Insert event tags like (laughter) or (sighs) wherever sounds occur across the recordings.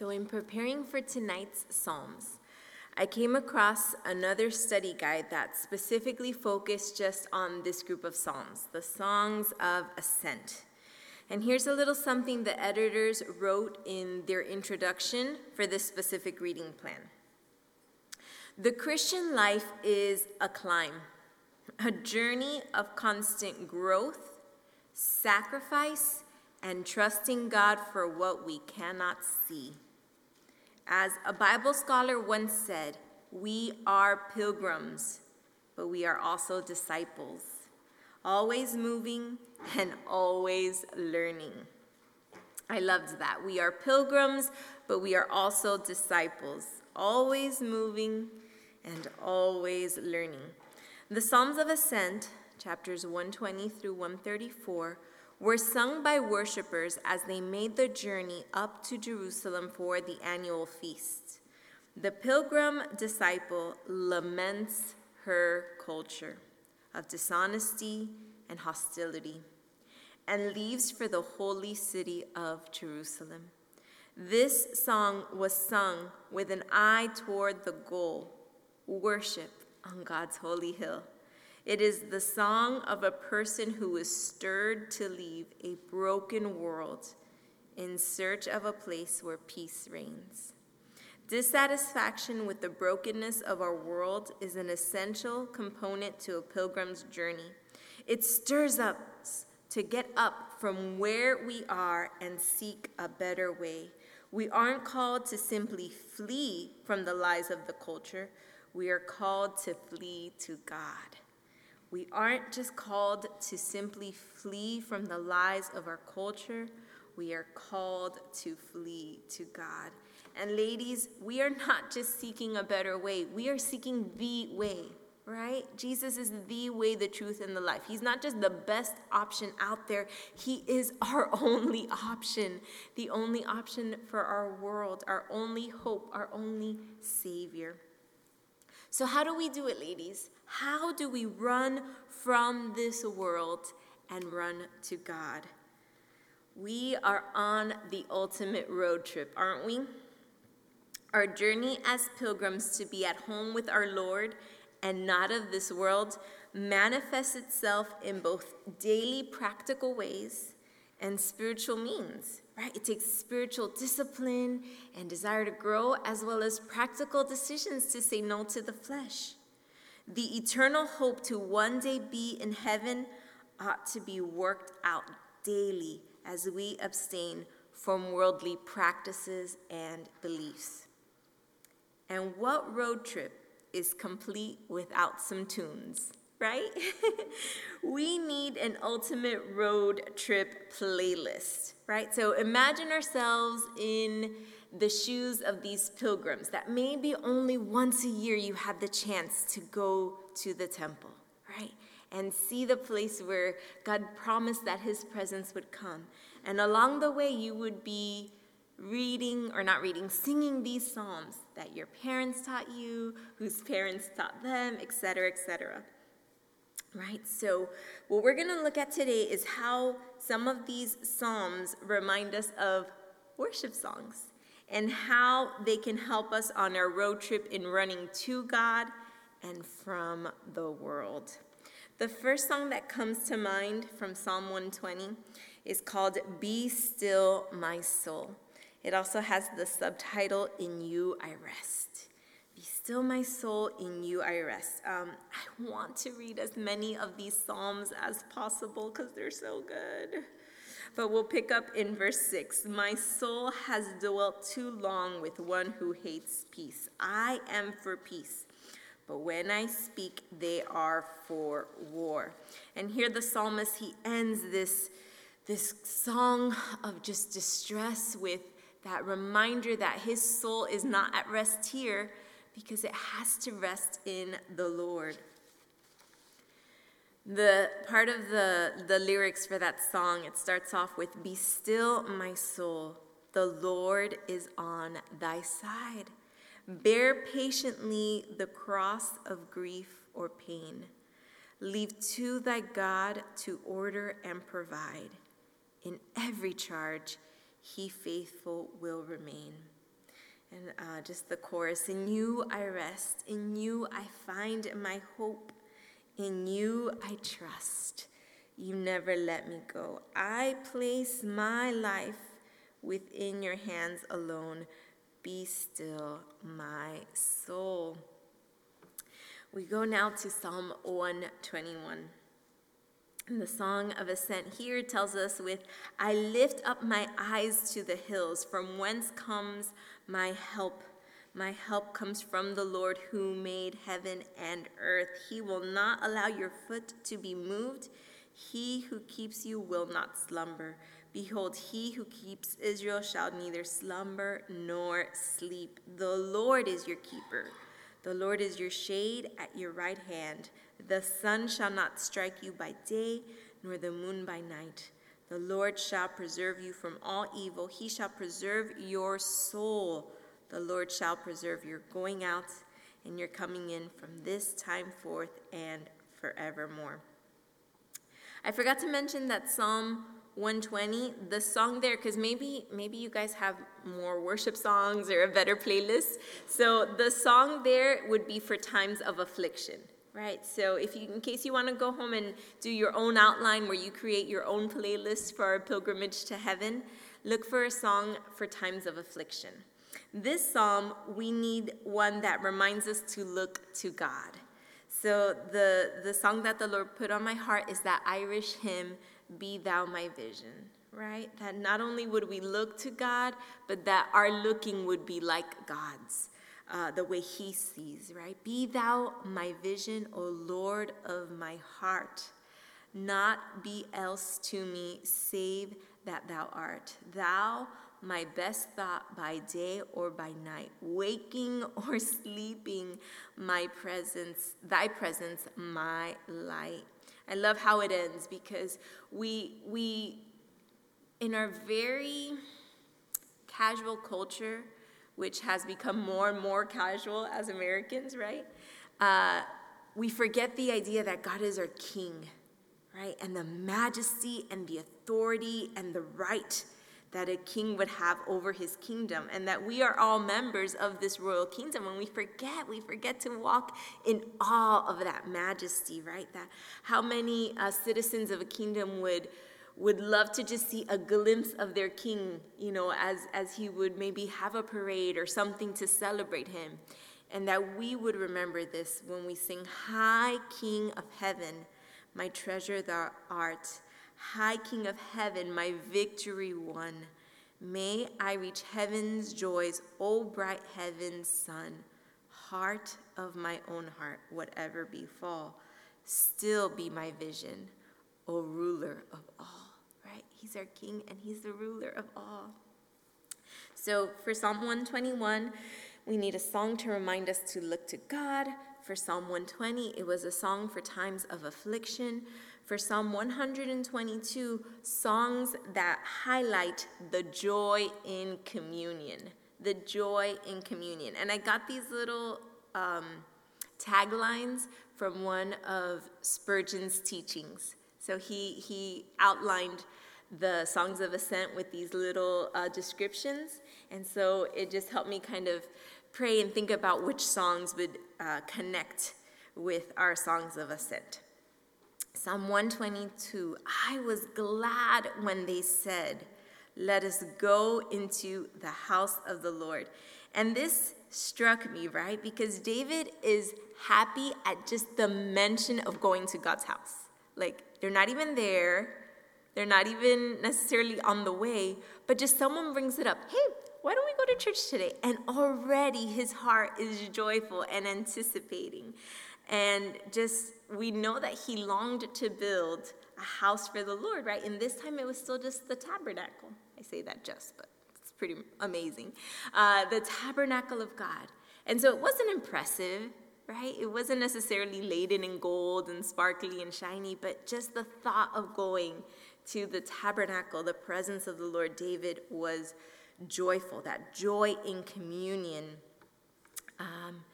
So, in preparing for tonight's Psalms, I came across another study guide that specifically focused just on this group of Psalms, the Songs of Ascent. And here's a little something the editors wrote in their introduction for this specific reading plan. The Christian life is a climb, a journey of constant growth, sacrifice, and trusting God for what we cannot see. As a Bible scholar once said, we are pilgrims, but we are also disciples, always moving and always learning. I loved that. We are pilgrims, but we are also disciples, always moving and always learning. The Psalms of Ascent, chapters 120 through 134, were sung by worshippers as they made the journey up to Jerusalem for the annual feast. The pilgrim disciple laments her culture of dishonesty and hostility and leaves for the holy city of Jerusalem. This song was sung with an eye toward the goal worship on God's holy hill. It is the song of a person who is stirred to leave a broken world in search of a place where peace reigns. Dissatisfaction with the brokenness of our world is an essential component to a pilgrim's journey. It stirs us to get up from where we are and seek a better way. We aren't called to simply flee from the lies of the culture, we are called to flee to God. We aren't just called to simply flee from the lies of our culture, we are called to flee to God. And ladies, we are not just seeking a better way, we are seeking the way, right? Jesus is the way, the truth, and the life. He's not just the best option out there, He is our (laughs) only option, the only option for our world, our only hope, our only Savior. So, how do we do it, ladies? How do we run from this world and run to God? We are on the ultimate road trip, aren't we? Our journey as pilgrims to be at home with our Lord and not of this world manifests itself in both daily practical ways and spiritual means, right? It takes spiritual discipline and desire to grow, as well as practical decisions to say no to the flesh. The eternal hope to one day be in heaven ought to be worked out daily as we abstain from worldly practices and beliefs. And what road trip is complete without some tunes, right? (laughs) we need an ultimate road trip playlist, right? So imagine ourselves in the shoes of these pilgrims that maybe only once a year you had the chance to go to the temple, right? And see the place where God promised that his presence would come. And along the way, you would be reading or not reading, singing these psalms that your parents taught you, whose parents taught them, etc., etc. Right? So, what we're going to look at today is how some of these psalms remind us of worship songs and how they can help us on our road trip in running to God and from the world. The first song that comes to mind from Psalm 120 is called Be Still My Soul. It also has the subtitle, In You I Rest. Be still, my soul, in you I rest. Um, I want to read as many of these Psalms as possible because they're so good. But we'll pick up in verse 6. My soul has dwelt too long with one who hates peace. I am for peace. But when I speak, they are for war. And here the psalmist, he ends this, this song of just distress with that reminder that his soul is not at rest here because it has to rest in the Lord. The part of the, the lyrics for that song, it starts off with Be still, my soul, the Lord is on thy side. Bear patiently the cross of grief or pain. Leave to thy God to order and provide. In every charge, he faithful will remain. And uh, just the chorus In you I rest, in you I find my hope, in you I trust. You never let me go. I place my life within your hands alone. Be still, my soul. We go now to Psalm 121. And the Song of Ascent here tells us with, I lift up my eyes to the hills, from whence comes my help. My help comes from the Lord who made heaven and earth. He will not allow your foot to be moved. He who keeps you will not slumber. Behold, he who keeps Israel shall neither slumber nor sleep. The Lord is your keeper. The Lord is your shade at your right hand. The sun shall not strike you by day, nor the moon by night. The Lord shall preserve you from all evil. He shall preserve your soul. The Lord shall preserve your going out and your coming in from this time forth and forevermore. I forgot to mention that Psalm 120, the song there, because maybe maybe you guys have more worship songs or a better playlist. So the song there would be for times of affliction right? So if you, in case you want to go home and do your own outline where you create your own playlist for our pilgrimage to heaven, look for a song for times of affliction. This psalm, we need one that reminds us to look to God. So the, the song that the Lord put on my heart is that Irish hymn, Be Thou My Vision, right? That not only would we look to God, but that our looking would be like God's uh, the way he sees, right? Be thou my vision, O Lord of my heart. Not be else to me save that thou art. Thou, my best thought by day or by night, waking (laughs) or sleeping, my presence, thy presence, my light. I love how it ends because we, we, in our very casual culture, which has become more and more casual as Americans, right? Uh, we forget the idea that God is our king, right? And the majesty and the authority and the right that a king would have over his kingdom, and that we are all members of this royal kingdom. When we forget, we forget to walk in awe of that majesty, right? That how many uh, citizens of a kingdom would would love to just see a glimpse of their king, you know, as, as he would maybe have a parade or something to celebrate him. And that we would remember this when we sing, High King of Heaven, my treasure thou art. High King of Heaven, my victory won. May I reach heaven's joys, O bright heaven's sun. Heart of my own heart, whatever befall, still be my vision, O ruler of all, right? He's our King and He's the ruler of all. So for Psalm 121, we need a song to remind us to look to God. For Psalm 120, it was a song for times of affliction. For Psalm 122, songs that highlight the joy in communion. The joy in communion. And I got these little um, taglines from one of Spurgeon's teachings. So he, he outlined the songs of ascent with these little uh, descriptions. And so it just helped me kind of pray and think about which songs would uh, connect with our songs of ascent. Psalm 122 I was glad when they said, Let us go into the house of the Lord. And this struck me, right? Because David is happy at just the mention of going to God's house. Like, they're not even there, they're not even necessarily on the way, but just someone brings it up. Hey, why don't we go to church today? And already his heart is joyful and anticipating. And just, we know that he longed to build a house for the Lord, right? And this time it was still just the tabernacle. I say that just, but it's pretty amazing. Uh, the tabernacle of God. And so it wasn't impressive right? It wasn't necessarily laden in gold and sparkly and shiny, but just the thought of going to the tabernacle, the presence of the Lord, David was joyful, that joy in communion. Um,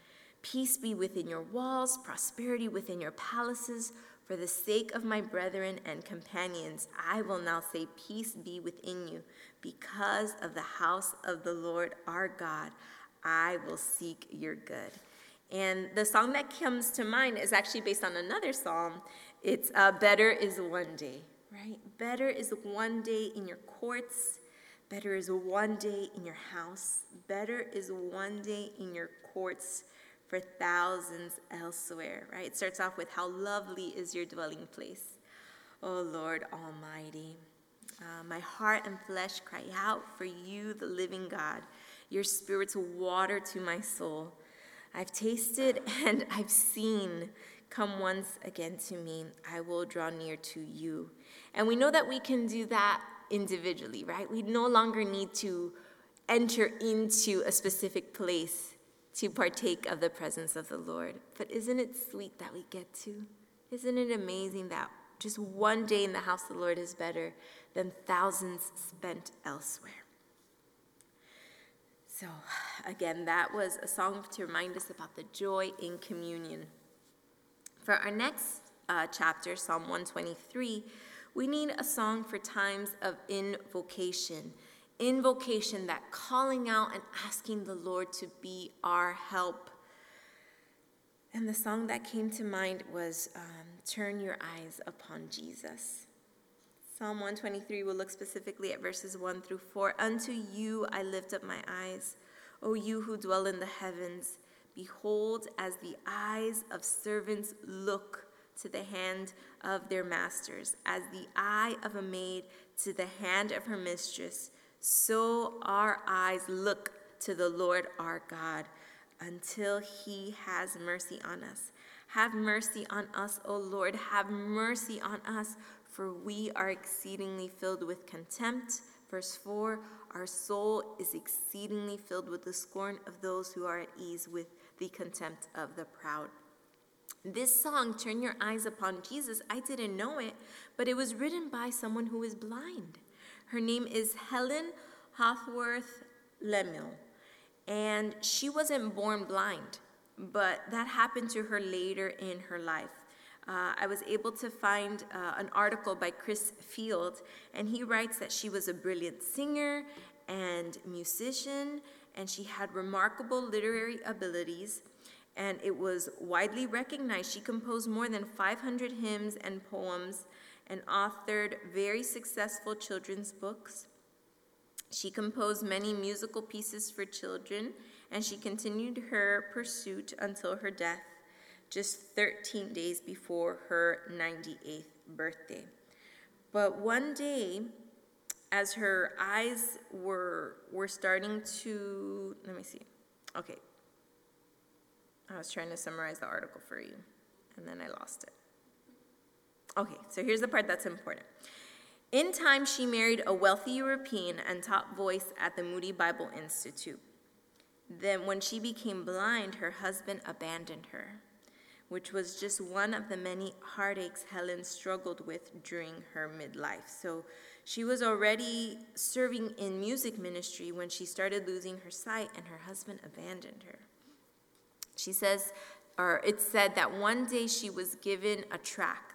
Peace be within your walls, prosperity within your palaces. For the sake of my brethren and companions, I will now say, Peace be within you. Because of the house of the Lord our God, I will seek your good. And the song that comes to mind is actually based on another psalm. It's uh, Better is One Day, right? Better is one day in your courts. Better is one day in your house. Better is one day in your courts for thousands elsewhere, right? It starts off with, How lovely is your dwelling place, O Lord Almighty. Uh, my heart and flesh cry out for you, the living God. Your spirit's water to my soul. I've tasted (laughs) and I've seen. Come once again to me. I will draw near to you. And we know that we can do that individually, right? We no longer need to enter into a specific place to partake of the presence of the Lord. But isn't it sweet that we get to? Isn't it amazing that just one day in the house of the Lord is better than thousands spent elsewhere? So, again, that was a song to remind us about the joy in communion. For our next uh, chapter, Psalm 123, we need a song for times of invocation. Invocation, that calling out and asking the Lord to be our help. And the song that came to mind was um, Turn Your Eyes Upon Jesus. Psalm 123 will look specifically at verses 1 through 4. Unto you I lift up my eyes, O you who dwell in the heavens. Behold, as the eyes of servants look to the hand of their masters, as the eye of a maid to the hand of her mistress, so our eyes look to the Lord our God until he has mercy on us. Have mercy on us, O Lord, have mercy on us for we are exceedingly filled with contempt. Verse 4 Our soul is exceedingly filled with the scorn of those who are at ease with the contempt of the proud. This song, Turn Your Eyes Upon Jesus, I didn't know it, but it was written by someone who is blind. Her name is Helen Howarth Lemmel, and she wasn't born blind, but that happened to her later in her life uh, I was able to find uh, an article by Chris Field, and he writes that she was a brilliant singer and musician, and she had remarkable literary abilities, and it was widely recognized. She composed more than 500 hymns and poems and authored very successful children's books. She composed many musical pieces for children, and she continued her pursuit until her death just 13 days before her 98th birthday. But one day, as her eyes were, were starting to, let me see. Okay. I was trying to summarize the article for you, and then I lost it. Okay, so here's the part that's important. In time, she married a wealthy European and taught voice at the Moody Bible Institute. Then, when she became blind, her husband abandoned her which was just one of the many heartaches Helen struggled with during her midlife. So she was already serving in music ministry when she started losing her sight and her husband abandoned her. She says, or it said that one day she was given a track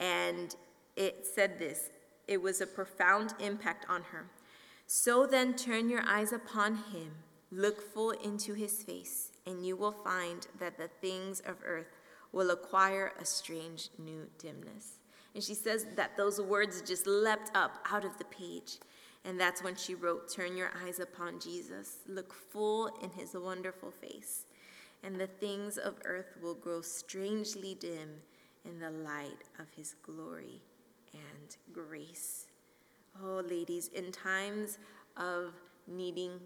and it said this it was a profound impact on her. So then turn your eyes upon him, look full into his face and you will find that the things of earth will acquire a strange new dimness. And she says that those words just leapt up out of the page. And that's when she wrote, Turn your eyes upon Jesus, look full in his wonderful face, and the things of earth will grow strangely dim in the light of his glory and grace. Oh, ladies, in times of needing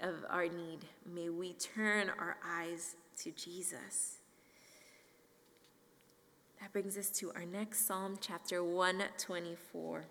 of our need, may we turn our eyes to Jesus. That brings us to our next Psalm, chapter 124.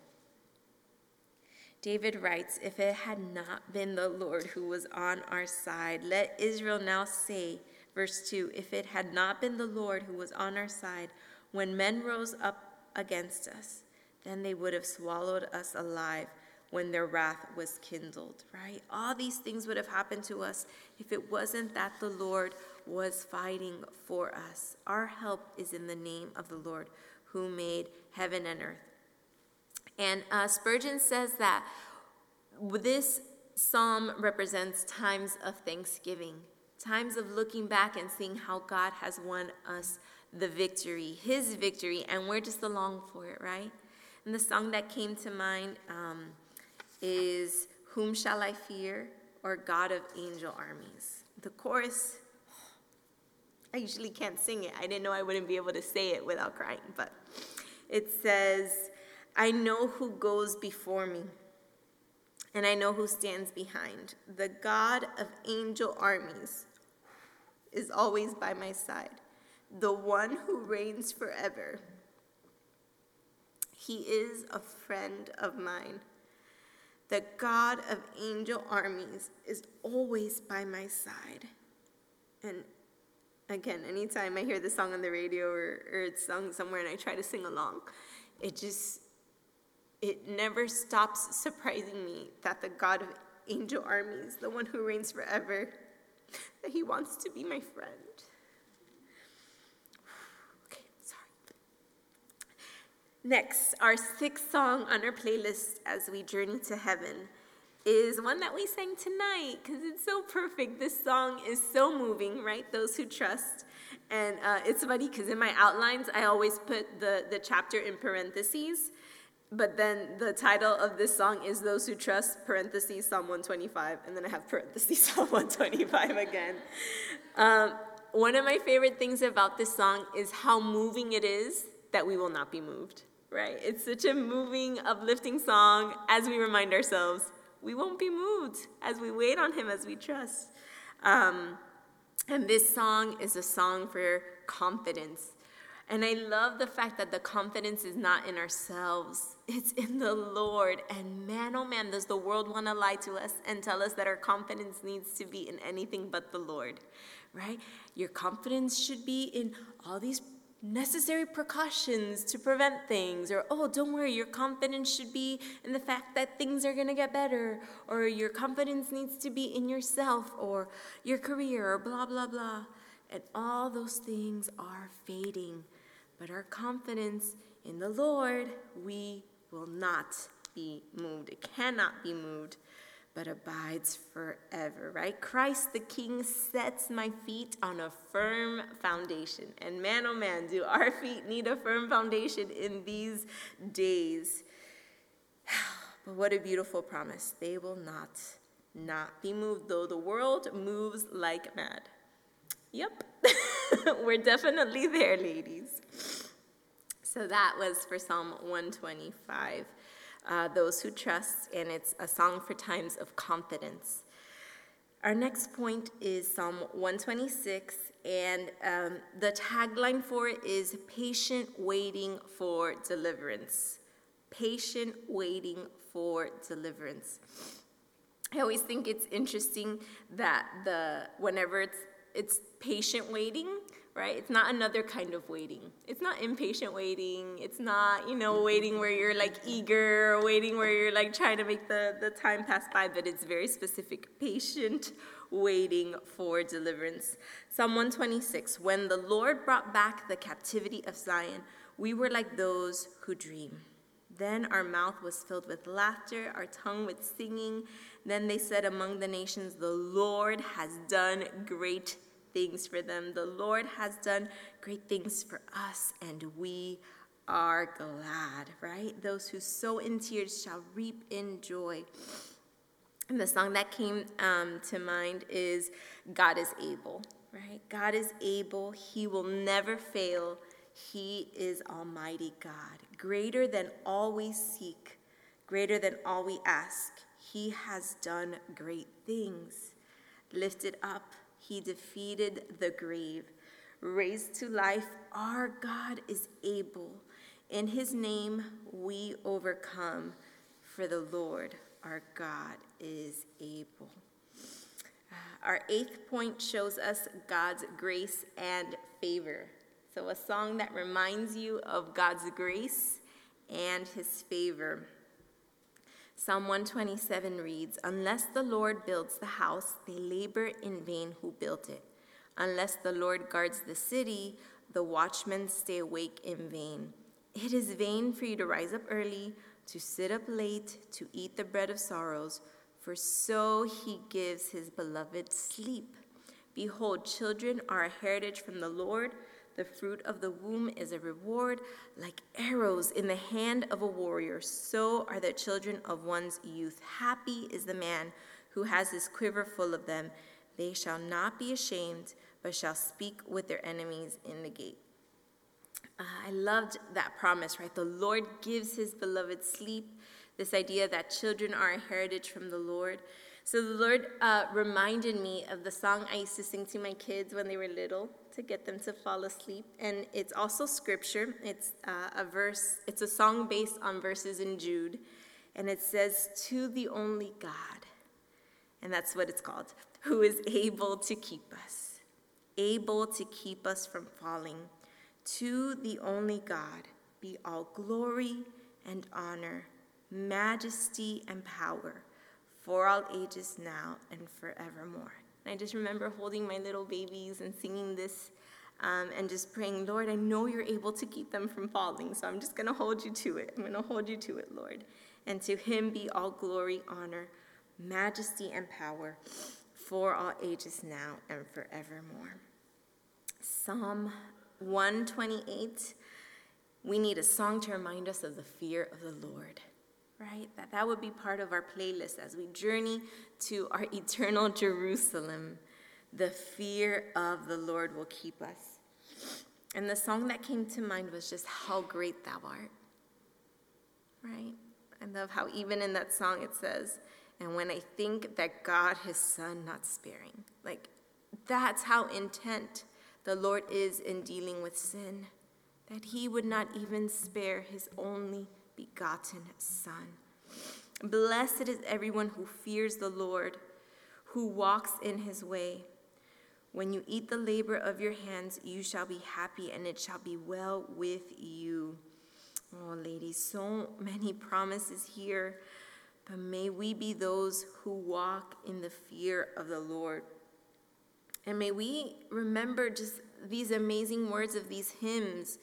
David writes, If it had not been the Lord who was on our side, let Israel now say, verse 2 If it had not been the Lord who was on our side, when men rose up against us, then they would have swallowed us alive when their wrath was kindled, right? All these things would have happened to us if it wasn't that the Lord was fighting for us. Our help is in the name of the Lord who made heaven and earth. And uh, Spurgeon says that this psalm represents times of thanksgiving, times of looking back and seeing how God has won us the victory, His victory, and we're just along for it, right? And the song that came to mind um, is Whom Shall I Fear? or God of Angel Armies. The chorus, (sighs) I usually can't sing it. I didn't know I wouldn't be able to say it without crying, but it says, I know who goes before me, and I know who stands behind. The God of angel armies is always by my side, the one who reigns forever. He is a friend of mine. The God of angel armies is always by my side. And again, anytime I hear the song on the radio or, or it's sung somewhere and I try to sing along, it just, it never stops surprising me that the God of angel armies, the one who reigns forever, that he wants to be my friend. Okay, sorry. Next, our sixth song on our playlist as we journey to heaven is one that we sang tonight because it's so perfect. This song is so moving, right? Those who trust. And uh, it's funny because in my outlines, I always put the, the chapter in parentheses. But then the title of this song is Those Who Trust, parentheses, Psalm 125. And then I have parentheses, (laughs) Psalm 125 again. Um, one of my favorite things about this song is how moving it is that we will not be moved, right? It's such a moving, uplifting song as we remind ourselves we won't be moved as we wait on Him, as we trust. Um, and this song is a song for confidence. And I love the fact that the confidence is not in ourselves, it's in the Lord. And man, oh man, does the world want to lie to us and tell us that our confidence needs to be in anything but the Lord, right? Your confidence should be in all these necessary precautions to prevent things, or oh, don't worry, your confidence should be in the fact that things are going to get better, or your confidence needs to be in yourself, or your career, or blah, blah, blah. And all those things are fading. But our confidence in the Lord, we will not be moved. It cannot be moved but abides forever, right? Christ the King sets my feet on a firm foundation. And man, oh man, do our (laughs) feet need a firm foundation in these days. (sighs) But what a beautiful promise. They will not not be moved, though the world moves like mad. Yep, (laughs) we're definitely there, ladies. So that was for Psalm 125 uh, those who trust, and it's a song for times of confidence. Our next point is Psalm 126, and um, the tagline for it is patient waiting for deliverance. Patient waiting for deliverance. I always think it's interesting that the whenever it's it's patient waiting, right? It's not another kind of waiting. It's not impatient waiting. It's not, you know, waiting where you're like eager or waiting where you're like trying to make the, the time pass by, but it's very specific, patient waiting for deliverance. Psalm 126 When the Lord brought back the captivity of Zion, we were like those who dream. Then our mouth was filled with laughter, our tongue with singing. Then they said among the nations, The Lord has done great things for them. The Lord has done great things for us, and we are glad, right? Those who sow in tears shall reap in joy. And the song that came um, to mind is God is able, right? God is able. He will never fail. He is Almighty God, greater than all we seek, greater than all we ask. He has done great things. Lifted up, he defeated the grave. Raised to life, our God is able. In his name we overcome, for the Lord our God is able. Uh, our eighth point shows us God's grace and favor. So, a song that reminds you of God's grace and his favor. Psalm 127 reads Unless the Lord builds the house, they labor in vain who built it. Unless the Lord guards the city, the watchmen stay awake in vain. It is vain for you to rise up early, to sit up late, to eat the bread of sorrows, for so he gives his beloved sleep. Behold, children are a heritage from the Lord. The fruit of the womb is a reward. Like arrows in the hand of a warrior, so are the children of one's youth. Happy is the man who has his quiver full of them. They shall not be ashamed, but shall speak with their enemies in the gate. Uh, I loved that promise, right? The Lord gives his beloved sleep. This idea that children are a heritage from the Lord. So the Lord uh, reminded me of the song I used to sing to my kids when they were little to get them to fall asleep. And it's also scripture. It's uh, a verse, it's a song based on verses in Jude. And it says, To the only God, and that's what it's called, who is able to keep us, able to keep us from falling. To the only God be all glory and honor, majesty and power for all ages now and forevermore. And I just remember holding my little babies and singing this um, and just praying, Lord, I know you're able to keep them from falling, so I'm just going to hold you to it. I'm going to hold you to it, Lord. And to him be all glory, honor, majesty, and power for all ages now and forevermore. Psalm 128. We need a song to remind us of the fear of the Lord right? That that would be part of our playlist as we journey to our (laughs) eternal Jerusalem. The fear of the Lord will keep us. And the song that came to mind was just How Great Thou Art. Right? I love how even in that song it says, and when I think that God, his son, not sparing. Like, that's how intent the Lord is in dealing with sin, that he would not even spare his only begotten Son. Blessed is everyone who fears the Lord, who walks in his way. When you eat the labor of your hands, you shall be happy, and it shall be well with you. Oh, ladies, so many promises here, but may we be those who walk in the fear of the Lord. And may we remember just these amazing words of these hymns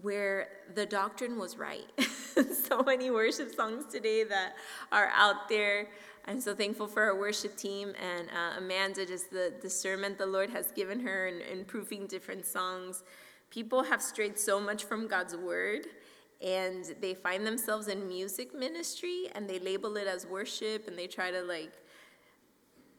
where the doctrine was right. (laughs) so many worship songs today that are out there. I'm so thankful for our worship team and uh, Amanda, just the discernment the Lord has given her in, in proofing different songs. People have strayed so much from God's word and they find themselves in music ministry and they label it as worship and they try to like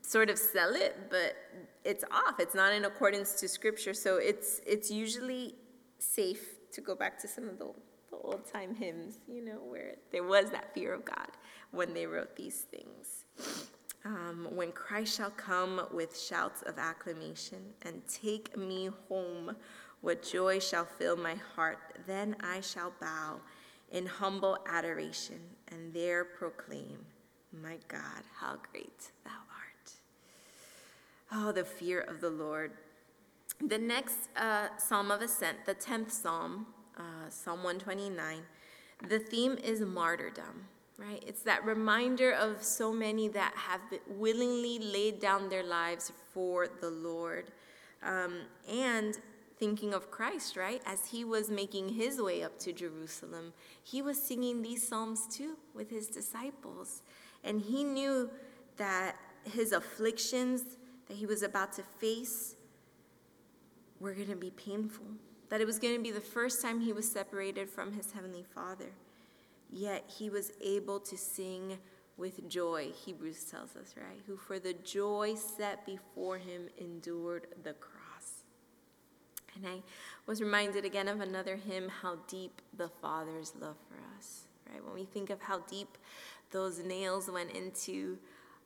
sort of sell it but it's off it's not in accordance to scripture so it's it's usually safe to go back to some of the, the old time hymns, you know, where there was that fear of God when they wrote these things. Um, when Christ shall come with shouts of acclamation and take me home, what joy shall fill my heart, then I shall bow in humble adoration and there proclaim, My God, how great thou art. Oh, the fear of the Lord the next uh, Psalm of Ascent, the 10th Psalm, uh, Psalm 129, the theme is martyrdom, right? It's that reminder of so many that have willingly laid down their lives for the Lord. Um, and thinking of Christ, right? As he was making his way up to Jerusalem, he was singing these psalms too with his disciples. And he knew that his afflictions that he was about to face were going to be painful, that it was going to be the first time he was separated from his heavenly Father. Yet he was able to sing with joy, Hebrews tells us, right? Who for the joy set before him endured the cross. And I was reminded again of another hymn, How Deep the Father's Love for Us, right? When we think of how deep those nails went into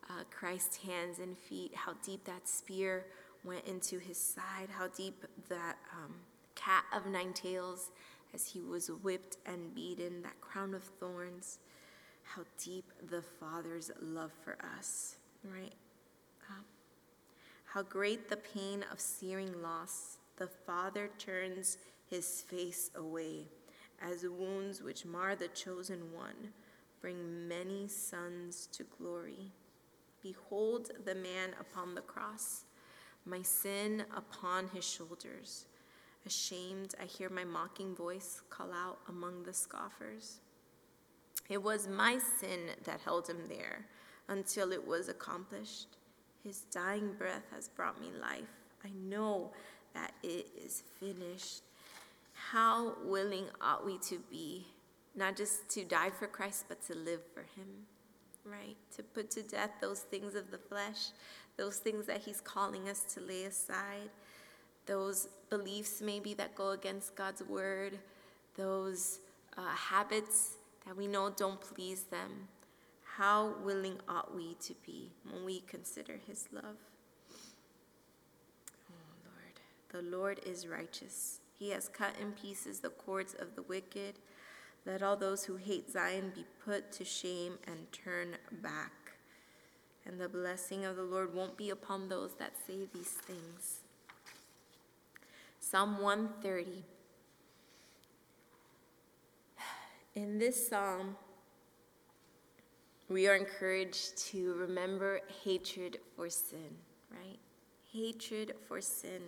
uh, Christ's hands and feet, how deep that spear went into his side, how deep that um, cat of nine tails, as he was whipped and beaten, that crown of thorns, how deep the Father's love for us, right? Um, how great the pain of searing loss, the Father turns his face away, as wounds which mar the chosen one bring many sons to glory. Behold the man upon the cross my sin upon his shoulders. Ashamed, I hear my mocking voice call out among the scoffers. It was my sin that held him there, until it was accomplished. His dying breath has brought me life. I know that it is finished. How willing ought we to be, not just to die for Christ, but to live for Him, right? To put to death those things of the flesh, those things that He's calling us to lay aside, those beliefs maybe that go against God's word, those uh, habits that we know don't please them. How willing ought we to be when we consider His love? Oh Lord, the Lord is righteous. He has cut in pieces the cords of the wicked. Let all those who hate Zion be put to shame and turn back. And the blessing of the Lord won't be upon those that say these things. Psalm 130. In this psalm, we are encouraged to remember hatred for sin, right? Hatred for sin.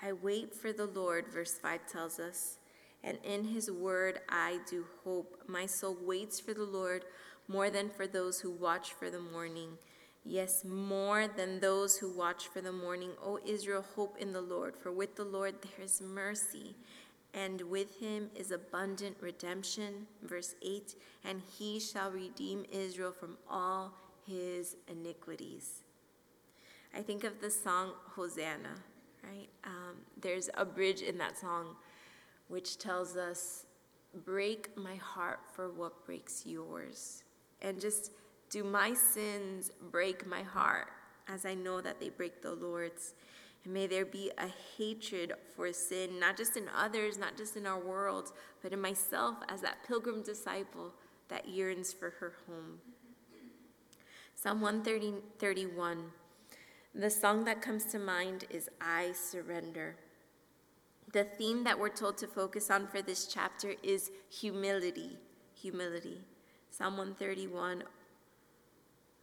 I wait for the Lord, verse 5 tells us, and in his word I do hope. My soul waits for the Lord more than for those who watch for the morning. Yes, more than those who watch for the morning. O Israel, hope in the Lord, for with the Lord there is mercy, and with him is abundant redemption. Verse 8 And he shall redeem Israel from all his iniquities. I think of the song Hosanna right? Um, there's a bridge in that song which tells us, Break my heart for what breaks yours. And just do my sins break my heart as I know that they break the Lord's. And may there be a hatred for sin, not just in others, not just in our world, but in myself as that pilgrim disciple that yearns for her home. Psalm 131 the song that comes to mind is I Surrender. The theme that we're told to focus on for this chapter is humility. Humility. Psalm 131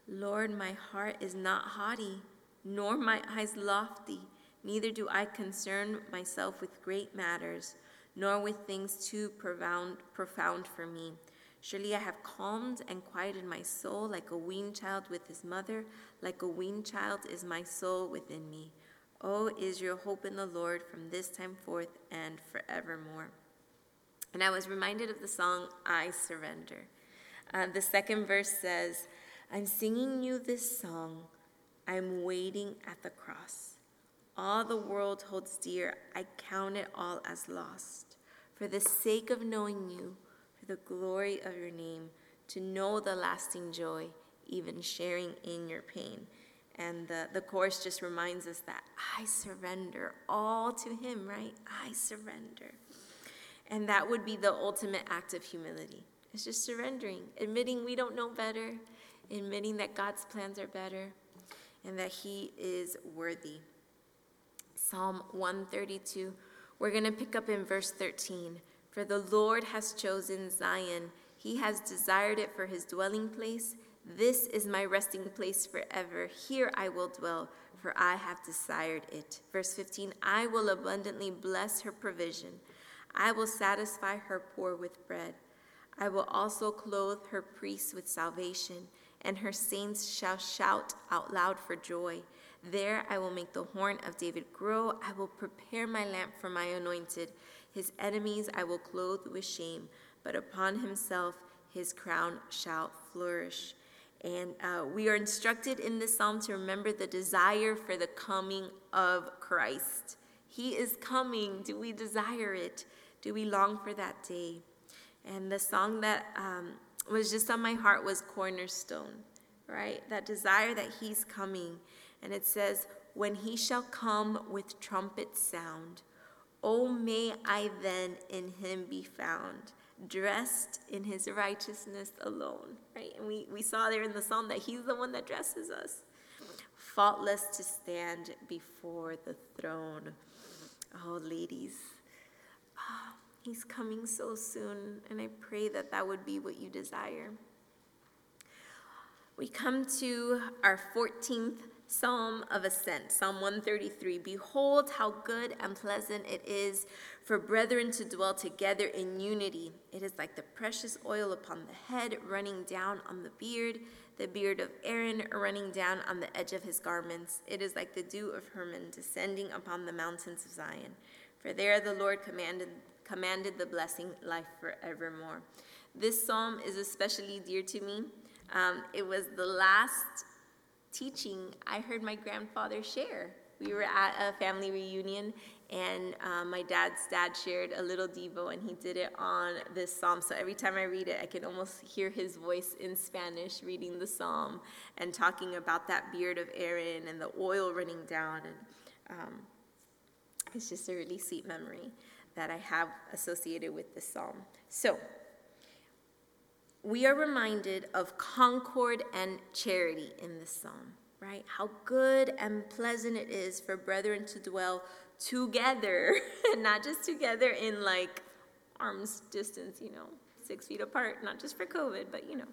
Lord, my heart is not haughty, nor my eyes lofty, neither do I concern myself with great matters, nor with things too profound, profound for me. Surely I have calmed and quieted my soul like a weaned child with his mother, like a weaned child is my soul within me. O Israel, hope in the Lord from this time forth and forevermore. And I was reminded of the song, I Surrender. Uh, the second verse says, I'm singing you this song. I'm waiting at the cross. All the world holds dear. I count it all as lost. For the sake of knowing you, for the glory of your name, to know the lasting joy, even sharing in your pain. And the, the chorus just reminds us that I surrender all to Him, right? I surrender. And that would be the ultimate act of humility. It's just surrendering, admitting we don't know better, admitting that God's plans are better, and that He is worthy. Psalm 132, we're going to pick up in verse 13. For the Lord has chosen Zion, he has desired it for his dwelling place. This is my resting place forever. Here I will dwell, for I have desired it. Verse 15 I will abundantly bless her provision. I will satisfy her poor with bread. I will also clothe her priests with salvation, and her saints shall shout out loud for joy. There I will make the horn of David grow. I will prepare my lamp for my anointed. His enemies I will clothe with shame, but upon himself his crown shall flourish. And uh, we are instructed in this psalm to remember the desire for the coming of Christ. He is coming. Do we desire it? Do we long for that day? And the song that um, was just on my heart was Cornerstone, right? That desire that He's coming. And it says, When He shall come with trumpet sound, Oh, may I then in him be found, dressed in his righteousness alone. Right? And we, we saw there in the psalm that he's the one that dresses us, faultless to stand before the throne. Oh, ladies, he's coming so soon, and I pray that that would be what you desire. We come to our 14th Psalm of Ascent, Psalm 133. Behold, how good and pleasant it is for brethren to dwell together in unity. It is like the precious oil upon the head, running down on the beard, the beard of Aaron running down on the edge of his garments. It is like the dew of Hermon descending upon the mountains of Zion. For there the Lord commanded, commanded the blessing, life forevermore. This psalm is especially dear to me. Um, it was the last teaching, I heard my grandfather share. We were at a family reunion, and um, my dad's dad shared a little Devo, and he did it on this psalm. So every time I read it, I can almost hear his voice in Spanish reading the psalm and talking about that beard of Aaron and the oil running down. And um, it's just a really sweet memory that I have associated with this psalm. So, we are reminded of concord and charity in this psalm, right? How good and pleasant it is for brethren to dwell together, (laughs) and not just together in like arm's distance, you know, six feet apart, not just for COVID, but you know,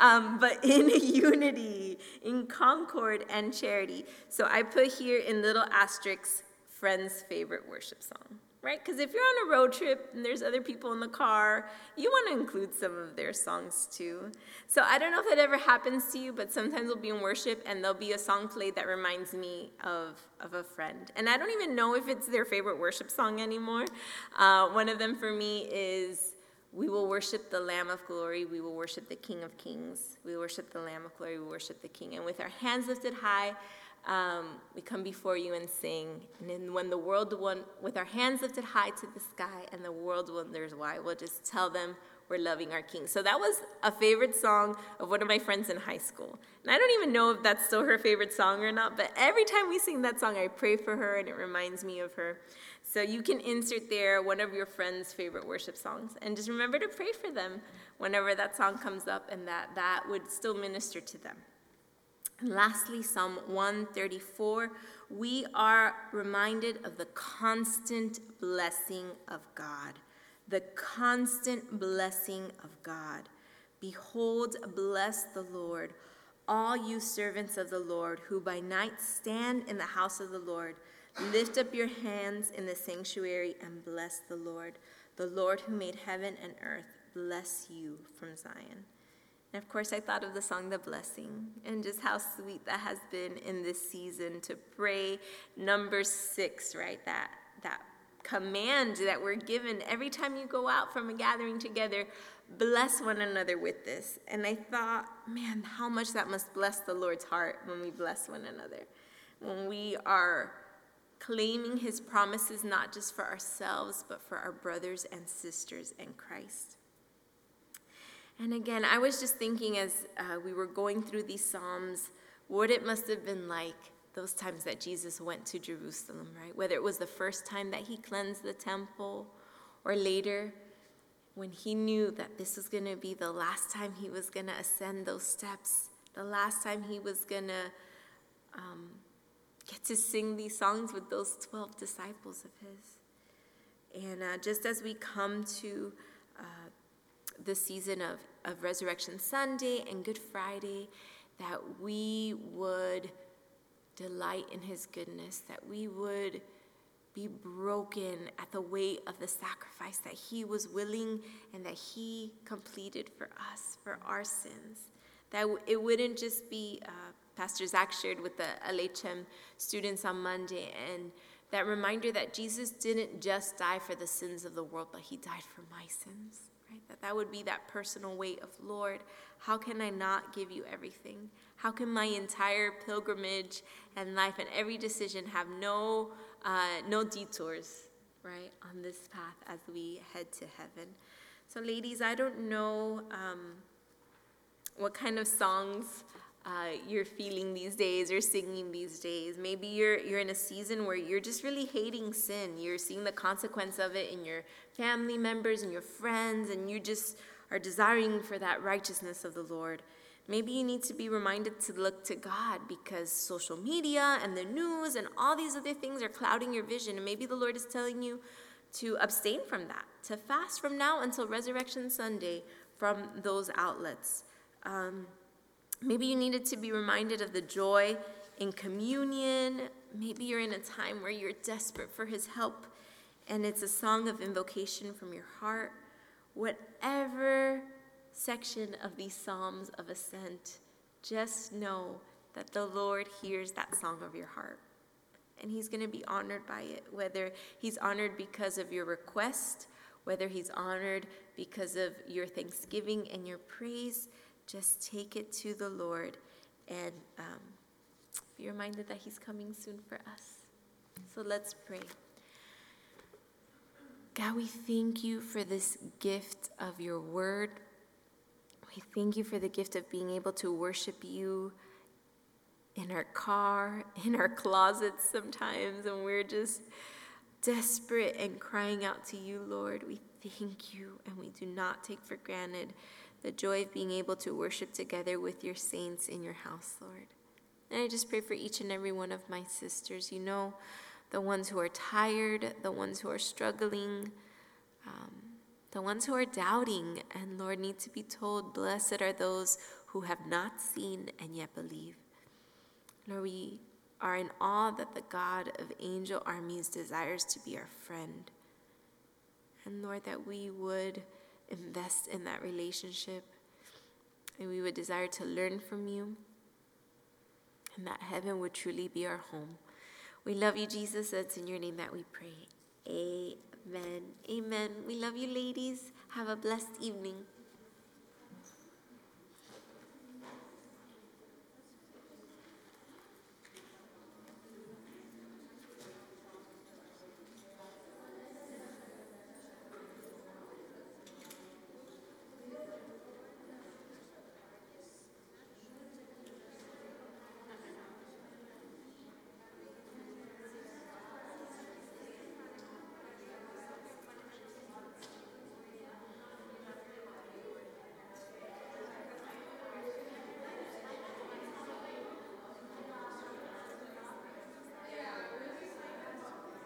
um, but (laughs) in unity, in concord and charity. So I put here in little asterisks, friend's favorite worship song right? Because if you're on a road trip and there's other people in the car, you want to include some of their songs too. So I don't know if it ever happens to you, but sometimes we'll be in worship and there'll be a song played that reminds me of, of a friend. And I don't even know if it's their favorite worship song anymore. Uh, one of them for me is. We will worship the Lamb of glory. We will worship the King of kings. We worship the Lamb of glory. We worship the King. And with our hands lifted high, um, we come before you and sing. And then when the world, won- with our hands lifted high to the sky, and the world wonders why, we'll just tell them we're loving our King. So that was a favorite song of one of my friends in high school. And I don't even know if that's still her favorite song or not, but every time we sing that song, I pray for her and it reminds me of her. So you can insert there one of your friends' favorite worship songs. And just remember to pray for them whenever that song comes up and that that would still minister to them. And lastly, Psalm 134, we are reminded of the constant blessing of God. The constant blessing of God. Behold, bless the Lord, all you servants of the Lord, who by night stand in the house of the Lord. Lift up your hands in the sanctuary and bless the Lord. The Lord who made heaven and earth, bless you from Zion. And of course, I thought of the song The Blessing and just how sweet that has been in this season to pray number six, right? That, that command that we're given every time you go out from a gathering together bless one another with this. And I thought, man, how much that must bless the Lord's heart when we bless one another. When we are claiming his promises not just for ourselves, but for our brothers and sisters in Christ. And again, I was just thinking as uh, we were going through these Psalms, what it must have been like those times that Jesus went to Jerusalem, right? Whether it was the first time that he cleansed the temple or later when he knew that this was going to be the last time he was going to ascend those steps, the last time he was going to um, get to sing these songs with those 12 disciples of his. And uh, just as we come to uh, the season of of Resurrection Sunday and Good Friday, that we would delight in his goodness, that we would be broken at the weight of the sacrifice that he was willing and that he completed for us, for our sins. That it wouldn't just be, uh, Pastor Zach shared with the LHM students on Monday, and that reminder that Jesus didn't just die for the sins of the world, but he died for my sins right? That that would be that personal weight of, Lord, how can I not give you everything? How can my entire pilgrimage and life and every decision have no, uh, no detours, right, on this path as we head to heaven? So, ladies, I don't know um, what kind of songs uh, you're feeling these days or singing these days. Maybe you're you're in a season where you're just really hating sin. You're seeing the consequence of it in your family members and your friends, and you just are desiring for that righteousness of the Lord. Maybe you need to be reminded to look to God because social media and the news and all these other things are clouding your vision. And maybe the Lord is telling you to abstain from that, to fast from now until Resurrection Sunday from those outlets. Um, Maybe you needed to be reminded of the joy in communion. Maybe you're in a time where you're desperate for His help and it's a song of invocation from your heart. Whatever section of these Psalms of Ascent, just know that the Lord hears that song of your heart. And He's going to be honored by it, whether He's honored because of your request, whether He's honored because of your thanksgiving and your praise. Just take it to the Lord and um, be reminded that He's coming soon for us. So let's pray. God, we thank you for this gift of your word. We thank you for the gift of being able to worship you in our car, (laughs) in our closets sometimes, and we're just desperate and crying out to you, Lord. We thank you, and we do not take for granted the joy of being able to worship together with your saints in your house, Lord. And I just pray for each and every one of my sisters. You know, the ones who are tired, the ones who are struggling, um, the ones who are doubting, and Lord, need to be told, Blessed are those who have not seen and yet believe. Lord, we are in awe that the God of angel armies desires to be our friend. And Lord, that we would invest in that relationship and we would desire to learn from you and that heaven would truly be our home. We love you, Jesus. It's in your name that we pray. Amen. Amen. We love you, ladies. Have a blessed evening.